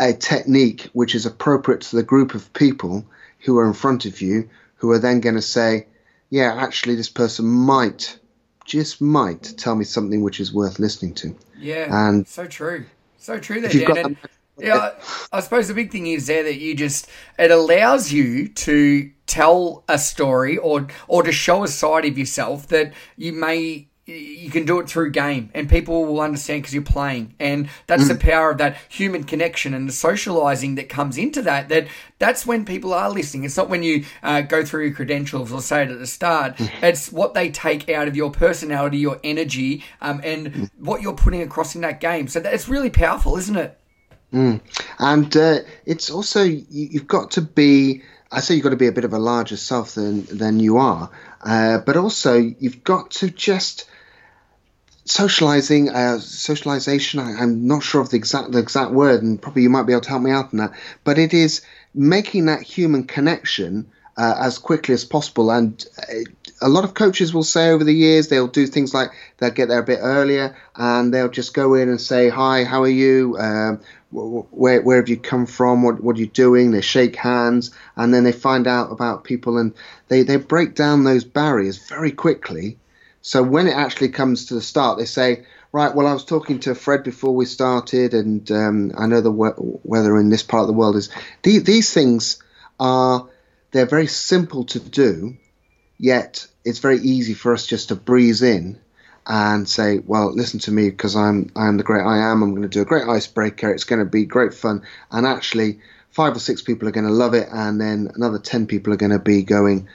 a technique which is appropriate to the group of people who are in front of you, who are then going to say, "Yeah, actually, this person might, just might, tell me something which is worth listening to." Yeah, and so true, so true. There, Dan. yeah, I suppose the big thing is there that you just it allows you to tell a story or or to show a side of yourself that you may you can do it through game and people will understand because you're playing and that's mm. the power of that human connection and the socializing that comes into that that that's when people are listening it's not when you uh, go through your credentials or say it at the start mm. it's what they take out of your personality your energy um, and mm. what you're putting across in that game so that's really powerful isn't it mm. and uh, it's also you, you've got to be I say you've got to be a bit of a larger self than than you are, uh, but also you've got to just socializing, uh, socialization. I, am not sure of the exact the exact word, and probably you might be able to help me out on that. But it is making that human connection uh, as quickly as possible. And uh, a lot of coaches will say over the years they'll do things like they'll get there a bit earlier and they'll just go in and say, "Hi, how are you? Um, where where have you come from? What what are you doing?" They shake hands and then they find out about people and they they break down those barriers very quickly so when it actually comes to the start, they say, right, well, I was talking to Fred before we started, and um, I know the we- weather in this part of the world is. these things are they're very simple to do, yet it's very easy for us just to breeze in and say, well, listen to me because I'm I'm the great I am. I'm going to do a great icebreaker. It's going to be great fun, and actually, five or six people are going to love it, and then another ten people are going to be going,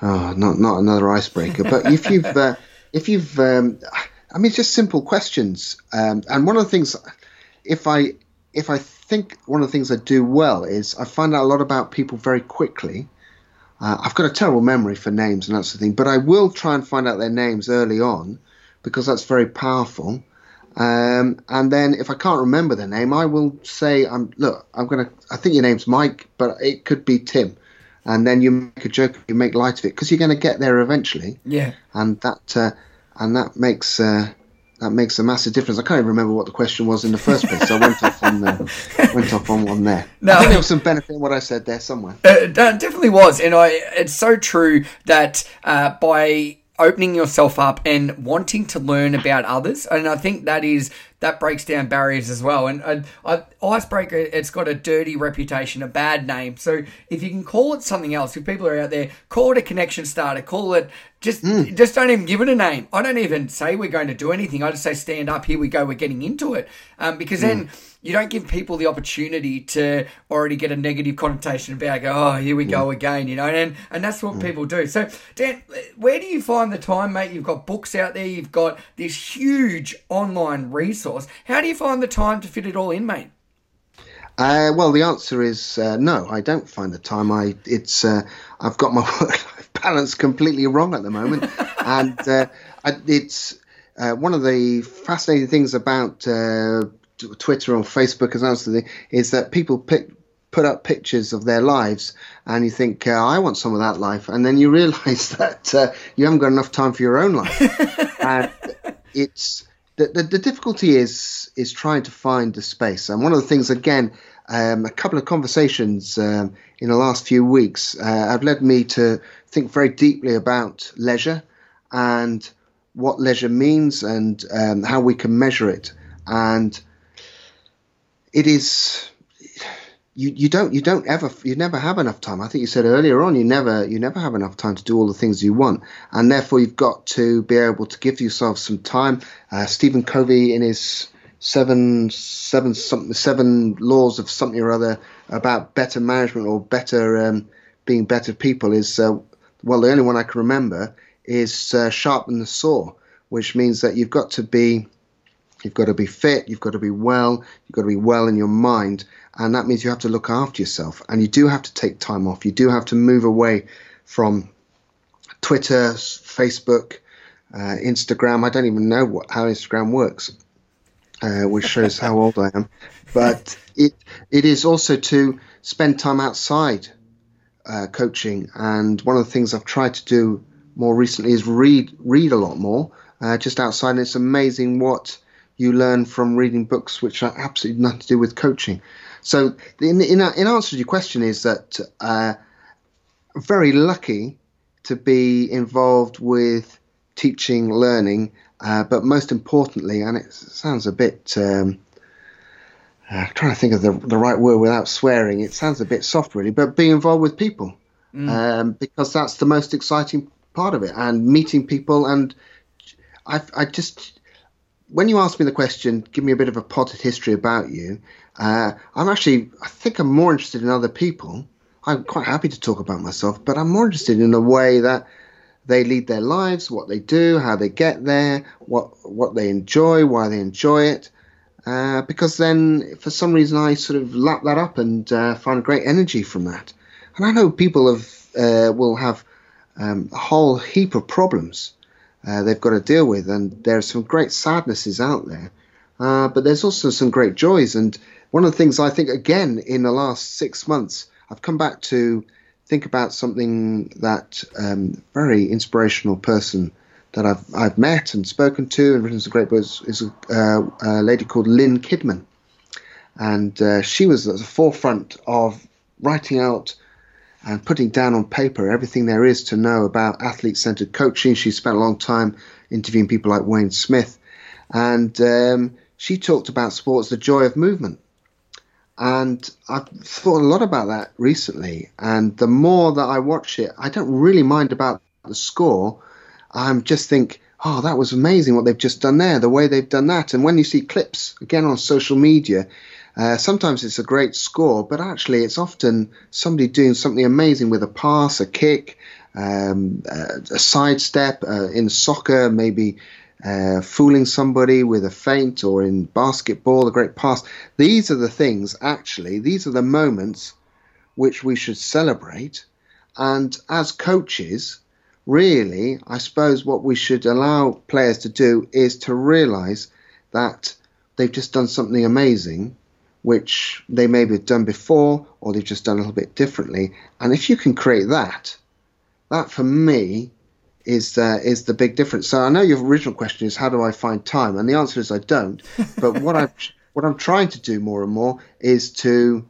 oh, not not another icebreaker. But if you've uh, if you've, um, I mean, it's just simple questions. Um, and one of the things, if I if I think one of the things I do well is I find out a lot about people very quickly. Uh, I've got a terrible memory for names and that's the thing, but I will try and find out their names early on because that's very powerful. Um, and then if I can't remember their name, I will say, "I'm look, I'm gonna. I think your name's Mike, but it could be Tim." And then you make a joke, you make light of it because you're going to get there eventually. Yeah. And that uh, and that makes uh, that makes a massive difference. I can't even remember what the question was in the first place. I went off on uh, (laughs) went off on one there. No, I think there was some benefit in what I said there somewhere. Uh, definitely was, and I it's so true that uh, by opening yourself up and wanting to learn about others. And I think that is that breaks down barriers as well. And, and uh, icebreaker, it's got a dirty reputation, a bad name. So if you can call it something else, if people are out there, call it a connection starter, call it just mm. just don't even give it a name. I don't even say we're going to do anything. I just say stand up. Here we go. We're getting into it. Um, because then mm. you don't give people the opportunity to already get a negative connotation about go. Oh, here we mm. go again. You know, and and that's what mm. people do. So Dan, where do you find the time, mate? You've got books out there. You've got this huge online resource. How do you find the time to fit it all in, mate? Uh, well, the answer is uh, no. I don't find the time. I it's uh, I've got my (laughs) work life balance completely wrong at the moment, (laughs) and uh, it's uh, one of the fascinating things about uh, Twitter or Facebook as well is that people pick, put up pictures of their lives, and you think, I want some of that life, and then you realise (laughs) that you haven't got enough time for your own life, and it's the, the, the difficulty is is trying to find the space, and one of the things again um, a couple of conversations um, in the last few weeks uh, have led me to think very deeply about leisure and what leisure means and um, how we can measure it. And it is you, you don't you don't ever you never have enough time. I think you said earlier on you never you never have enough time to do all the things you want, and therefore you've got to be able to give yourself some time. Uh, Stephen Covey in his seven seven something seven laws of something or other about better management or better um, being better people is uh, well the only one I can remember is uh, sharpen the saw, which means that you've got to be you've got to be fit, you've got to be well, you've got to be well in your mind, and that means you have to look after yourself, and you do have to take time off. You do have to move away from Twitter, Facebook, uh, Instagram. I don't even know what how Instagram works uh, which shows how (laughs) old I am. But it it is also to spend time outside uh, coaching, and one of the things I've tried to do more recently is read read a lot more, uh, just outside. And it's amazing what you learn from reading books which are absolutely nothing to do with coaching. So, in in, in answer to your question, is that uh, very lucky to be involved with teaching, learning, uh, but most importantly, and it sounds a bit. Um, uh, trying to think of the, the right word without swearing. It sounds a bit soft, really, but be involved with people mm. um, because that's the most exciting part of it. And meeting people, and I, I just when you ask me the question, give me a bit of a potted history about you. Uh, I'm actually, I think I'm more interested in other people. I'm quite happy to talk about myself, but I'm more interested in the way that they lead their lives, what they do, how they get there, what what they enjoy, why they enjoy it. Uh, because then, for some reason, I sort of lap that up and uh, find great energy from that. And I know people have uh, will have um, a whole heap of problems uh, they've got to deal with, and there are some great sadnesses out there. Uh, but there's also some great joys. And one of the things I think, again, in the last six months, I've come back to think about something that um, very inspirational person that I've I've met and spoken to and written some great books is a, uh, a lady called Lynn Kidman, and uh, she was at the forefront of writing out and putting down on paper everything there is to know about athlete-centered coaching. She spent a long time interviewing people like Wayne Smith, and um, she talked about sports, the joy of movement. And I've thought a lot about that recently. And the more that I watch it, I don't really mind about the score. I just think, oh, that was amazing what they've just done there, the way they've done that. And when you see clips again on social media, uh, sometimes it's a great score, but actually it's often somebody doing something amazing with a pass, a kick, um, a, sidestep. Uh, in soccer, maybe uh, fooling somebody with a feint, or in basketball, a great pass. These are the things, actually, these are the moments which we should celebrate. And as coaches, really, I suppose what we should allow players to do is to realize that they've just done something amazing, which they maybe have done before, or they've just done a little bit differently. And if you can create that, that for me is uh, is the big difference. So I know your original question is how do I find time, and the answer is I don't. But what I (laughs) what I'm trying to do more and more is to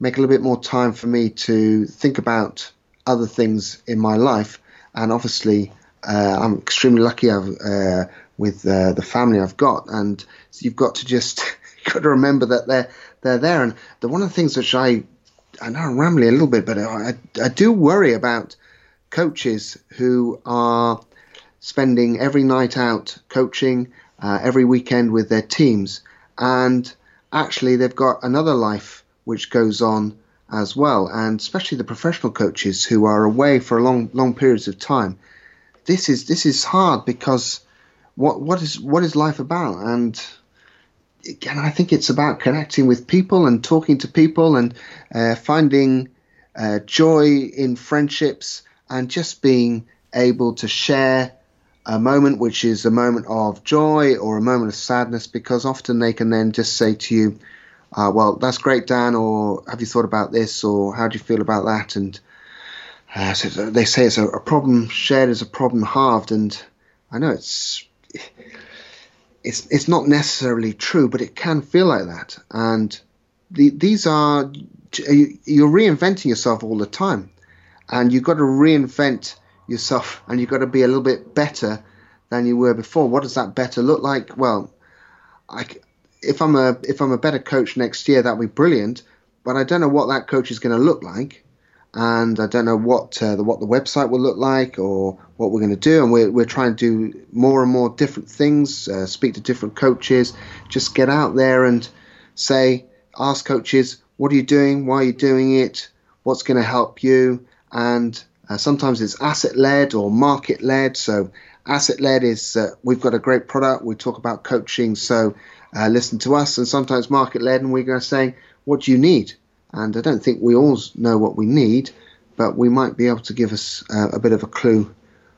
make a little bit more time for me to think about other things in my life, and obviously uh, I'm extremely lucky I've, uh, with uh, the family I've got, and you've got to just (laughs) got to remember that they're they're there. And the one of the things which I I know I'm rambling a little bit, but I, I do worry about coaches who are spending every night out coaching, uh, every weekend with their teams, and actually they've got another life which goes on as well, and especially the professional coaches who are away for long long periods of time. This is this is hard because what what is what is life about? And again, I think it's about connecting with people and talking to people and uh, finding uh, joy in friendships and just being able to share a moment which is a moment of joy or a moment of sadness because often they can then just say to you, uh, well, that's great, Dan, or have you thought about this, or how do you feel about that? And uh, so they say it's a, a, problem shared is a problem halved, and I know it's it's it's not necessarily true, but it can feel like that. And the, these are you're reinventing yourself all the time, and you've got to reinvent yourself, and you've got to be a little bit better than you were before. What does that better look like? Well, I if I'm a if I'm a better coach next year, that'll be brilliant. But I don't know what that coach is going to look like, and I don't know what uh, the what the website will look like or what we're going to do. And we're we're trying to do more and more different things, uh, speak to different coaches, just get out there and say, ask coaches, what are you doing? Why are you doing it? What's going to help you? And uh, sometimes it's asset led or market led. So asset led is uh, we've got a great product. We talk about coaching, so uh, listen to us, and sometimes market led, and we're going to say, what do you need? And I don't think we all know what we need, but we might be able to give us uh, a bit of a clue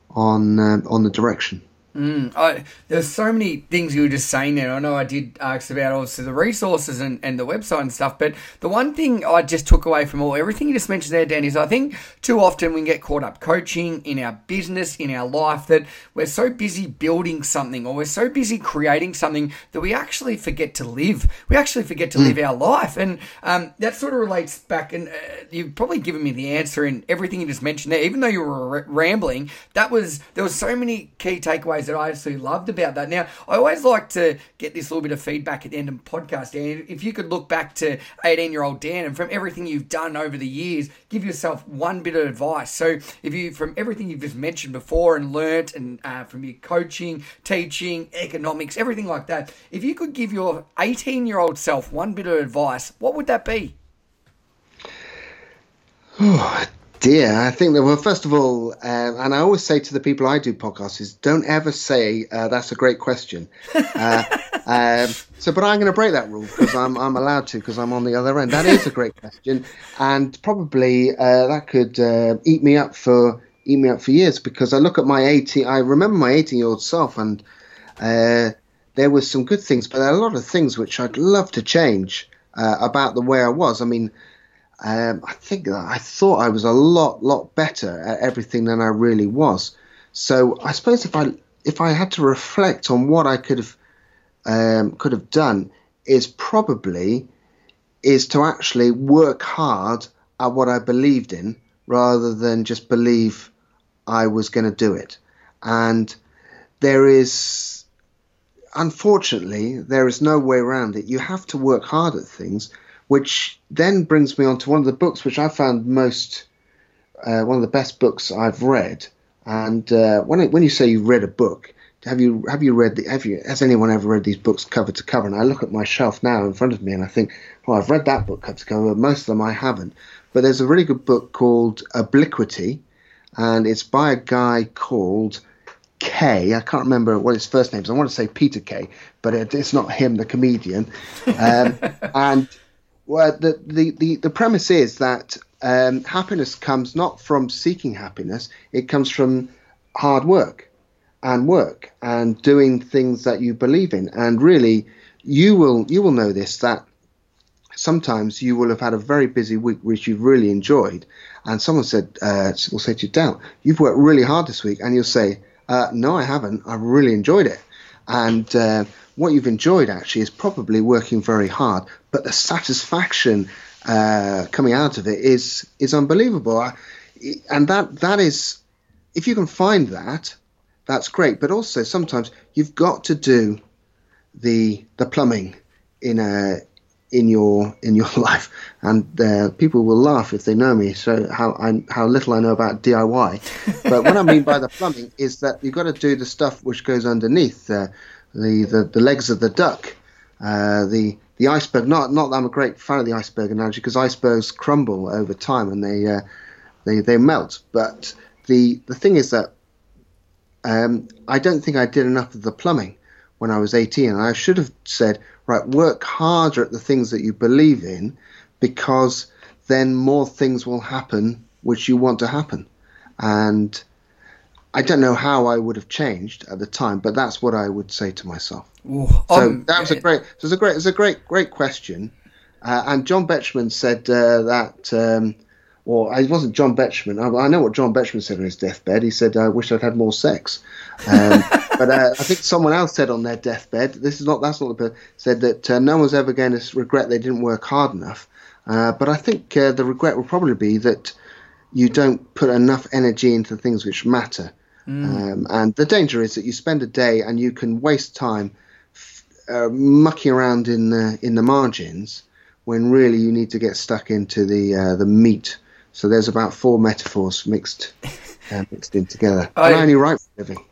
on uh, on the direction. Mm, I, there's so many things you were just saying there. I know I did ask about obviously the resources and, and the website and stuff, but the one thing I just took away from all everything you just mentioned there, Dan, is I think too often we get caught up coaching in our business, in our life, that we're so busy building something or we're so busy creating something that we actually forget to live. We actually forget to mm. live our life, and um, that sort of relates back. And uh, you've probably given me the answer in everything you just mentioned there, even though you were r- rambling. That was there was so many key takeaways that I absolutely loved about that. Now, I always like to get this little bit of feedback at the end of the podcast, Dan. If you could look back to 18 year old Dan and from everything you've done over the years, give yourself one bit of advice. So, if you, from everything you've just mentioned before and learnt, and uh, from your coaching, teaching, economics, everything like that, if you could give your 18 year old self one bit of advice, what would that be? Dear. I think that, well, first of all, uh, and I always say to the people I do podcasts is don't ever say uh, that's a great question. Uh, (laughs) um, so, but I'm going to break that rule because I'm, I'm allowed to because I'm on the other end. That is a great question. And probably uh, that could uh, eat me up for eat me up for years because I look at my 18, I remember my 18 year old self and uh, there was some good things, but there are a lot of things which I'd love to change about the way I was. I mean, um, I think I thought I was a lot, lot better at everything than I really was. So I suppose if I if I had to reflect on what I could have um, could have done, is probably is to actually work hard at what I believed in rather than just believe I was going to do it. And there is, unfortunately, there is no way around it. You have to work hard at things which then brings me on to one of the books which I found most uh, one of the best books I've read. And uh, when it, when you say you read a book, have you have you read the, have you has anyone ever read these books cover to cover? And I look at my shelf now in front of me and I think, oh, I've read that book cover to cover. but Most of them I haven't. But there's a really good book called Obliquity, and it's by a guy called Kay. I can't remember what his first name is. I want to say Peter Kay, but it, it's not him, the comedian. Um, (laughs) and well, the, the, the, the premise is that um, happiness comes not from seeking happiness, it comes from hard work and work and doing things that you believe in. And really, you will you will know this that sometimes you will have had a very busy week which you've really enjoyed, and someone said uh, will say to you, "Dan, you've worked really hard this week," and you'll say, uh, "No, I haven't. I really enjoyed it." And uh, what you've enjoyed actually is probably working very hard, but the satisfaction uh, coming out of it is is unbelievable. and that that is, if you can find that, that's great. But also sometimes you've got to do the the plumbing in a in your in your (laughs) life, and uh, people will laugh if they know me. So how I, how little I know about DIY. But what I mean by the plumbing is that you've got to do the stuff which goes underneath uh, the, the the legs of the duck, uh, the the iceberg. Not not that I'm a great fan of the iceberg analogy because icebergs crumble over time and they uh, they they melt. But the the thing is that um, I don't think I did enough of the plumbing when I was 18. And I should have said, right, work harder at the things that you believe in because then more things will happen which you want to happen. And I don't know how I would have changed at the time, but that's what I would say to myself. Ooh, so um, that was a great, so it's a great, it's a great, great question. Uh, and John Betjeman said uh, that um, or it wasn't John Betjeman. I, I, know what John Betjeman said on his deathbed. He said, "I wish I'd had more sex." Um, (laughs) but uh, I think someone else said on their deathbed, "This is not that's not the said that uh, no one's ever going to regret they didn't work hard enough." Uh, but I think uh, the regret will probably be that you don't put enough energy into the things which matter. Mm. Um, and the danger is that you spend a day and you can waste time uh, mucking around in the in the margins when really you need to get stuck into the uh, the meat so there's about four metaphors mixed uh, mixed in together. I, I only write for living.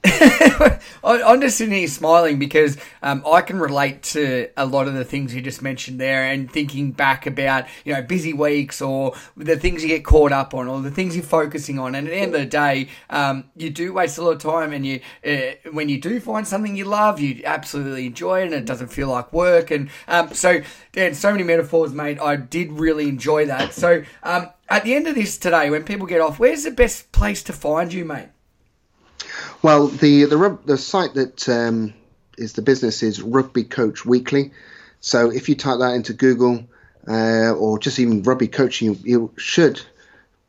(laughs) I'm just sitting here smiling because um, I can relate to a lot of the things you just mentioned there, and thinking back about you know busy weeks or the things you get caught up on or the things you're focusing on. And at the end of the day, um, you do waste a lot of time, and you uh, when you do find something you love, you absolutely enjoy it, and it doesn't feel like work. And um, so, Dan, so many metaphors, mate. I did really enjoy that. So. Um, at the end of this today, when people get off, where's the best place to find you, mate? Well, the the the site that um, is the business is Rugby Coach Weekly. So if you type that into Google uh, or just even rugby coaching, you, you should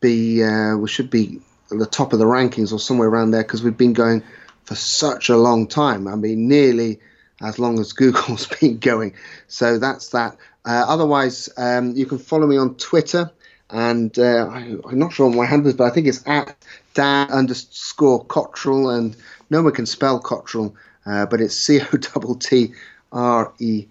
be uh, we should be at the top of the rankings or somewhere around there because we've been going for such a long time. I mean, nearly as long as (laughs) Google's been going. So that's that. Uh, otherwise, um, you can follow me on Twitter and uh, I, am not sure on my handles, but I think it's at Dan underscore Cottrell, and no one can spell Cottrell, uh, but it's (laughs) C O T T R E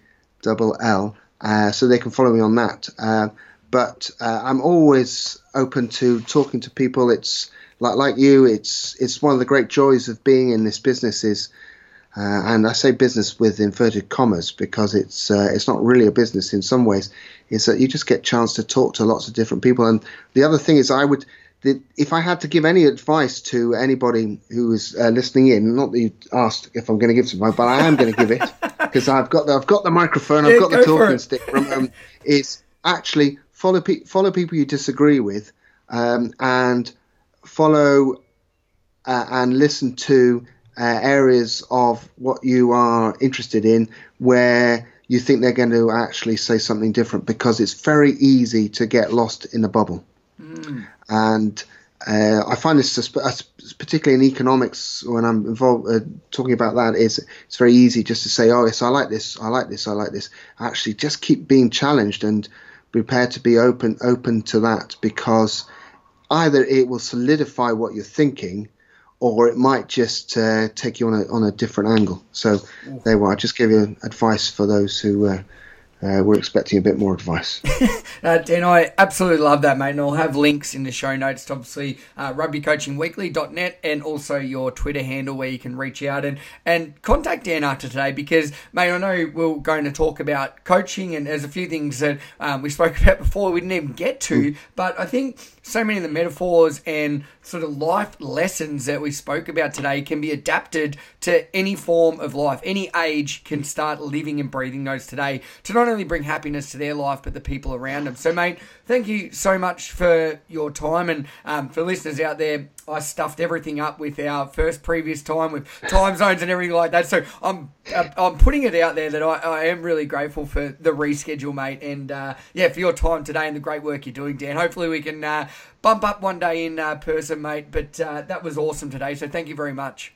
L L, uh, so they can follow me on that. Uh, but uh, I'm always open to talking to people. It's like like you. It's it's one of the great joys of being in this business is uh, and I say business with inverted commas because it's uh, it's not really a business in some ways. Is that you just get a chance to talk to lots of different people. And the other thing is, I would, if I had to give any advice to anybody who is uh, listening in, not that you asked if I'm going to give some, but I am going to give it (laughs) because I've got the, I've got the microphone, I've yeah, got the talking stick. From, um, is actually follow pe- follow people you disagree with, um, and follow uh, and listen to uh, areas of what you are interested in where you think they're going to actually say something different because it's very easy to get lost in a bubble. Mm. And uh, I find this particularly in economics when I'm involved uh, talking about that is it's very easy just to say, oh yes, I like this, I like this, I like this. Actually, just keep being challenged and prepared to be open open to that because either it will solidify what you're thinking or it might just uh, take you on a on a different angle. So there you are. I just give you advice for those who uh, uh, we're expecting a bit more advice. (laughs) uh, Dan, I absolutely love that, mate. And I'll have links in the show notes to obviously uh, rugbycoachingweekly.net and also your Twitter handle where you can reach out and, and contact Dan after today because, mate, I know we're going to talk about coaching and there's a few things that um, we spoke (laughs) about before we didn't even get to. Mm. But I think so many of the metaphors and sort of life lessons that we spoke about today can be adapted to any form of life. Any age can start living and breathing those today to not only bring happiness to their life but the people around them. So, mate, thank you so much for your time and um, for listeners out there. I stuffed everything up with our first previous time with time zones and everything like that. So I'm uh, I'm putting it out there that I, I am really grateful for the reschedule, mate, and uh, yeah, for your time today and the great work you're doing, Dan. Hopefully we can uh, bump up one day in uh, person, mate. But uh, that was awesome today. So thank you very much.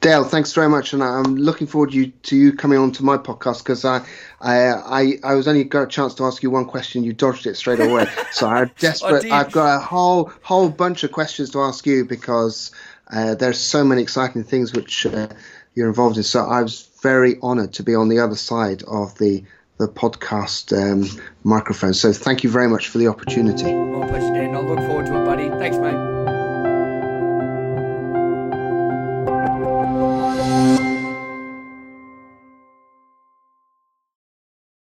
Dale, thanks very much, and I'm looking forward you, to you coming on to my podcast because I, I, I, I, was only got a chance to ask you one question, you dodged it straight away. (laughs) so I'm desperate. oh, I've got a whole whole bunch of questions to ask you because uh, there's so many exciting things which uh, you're involved in. So I was very honoured to be on the other side of the the podcast um, microphone. So thank you very much for the opportunity. My pleasure, Dan. I look forward to it, buddy. Thanks, mate.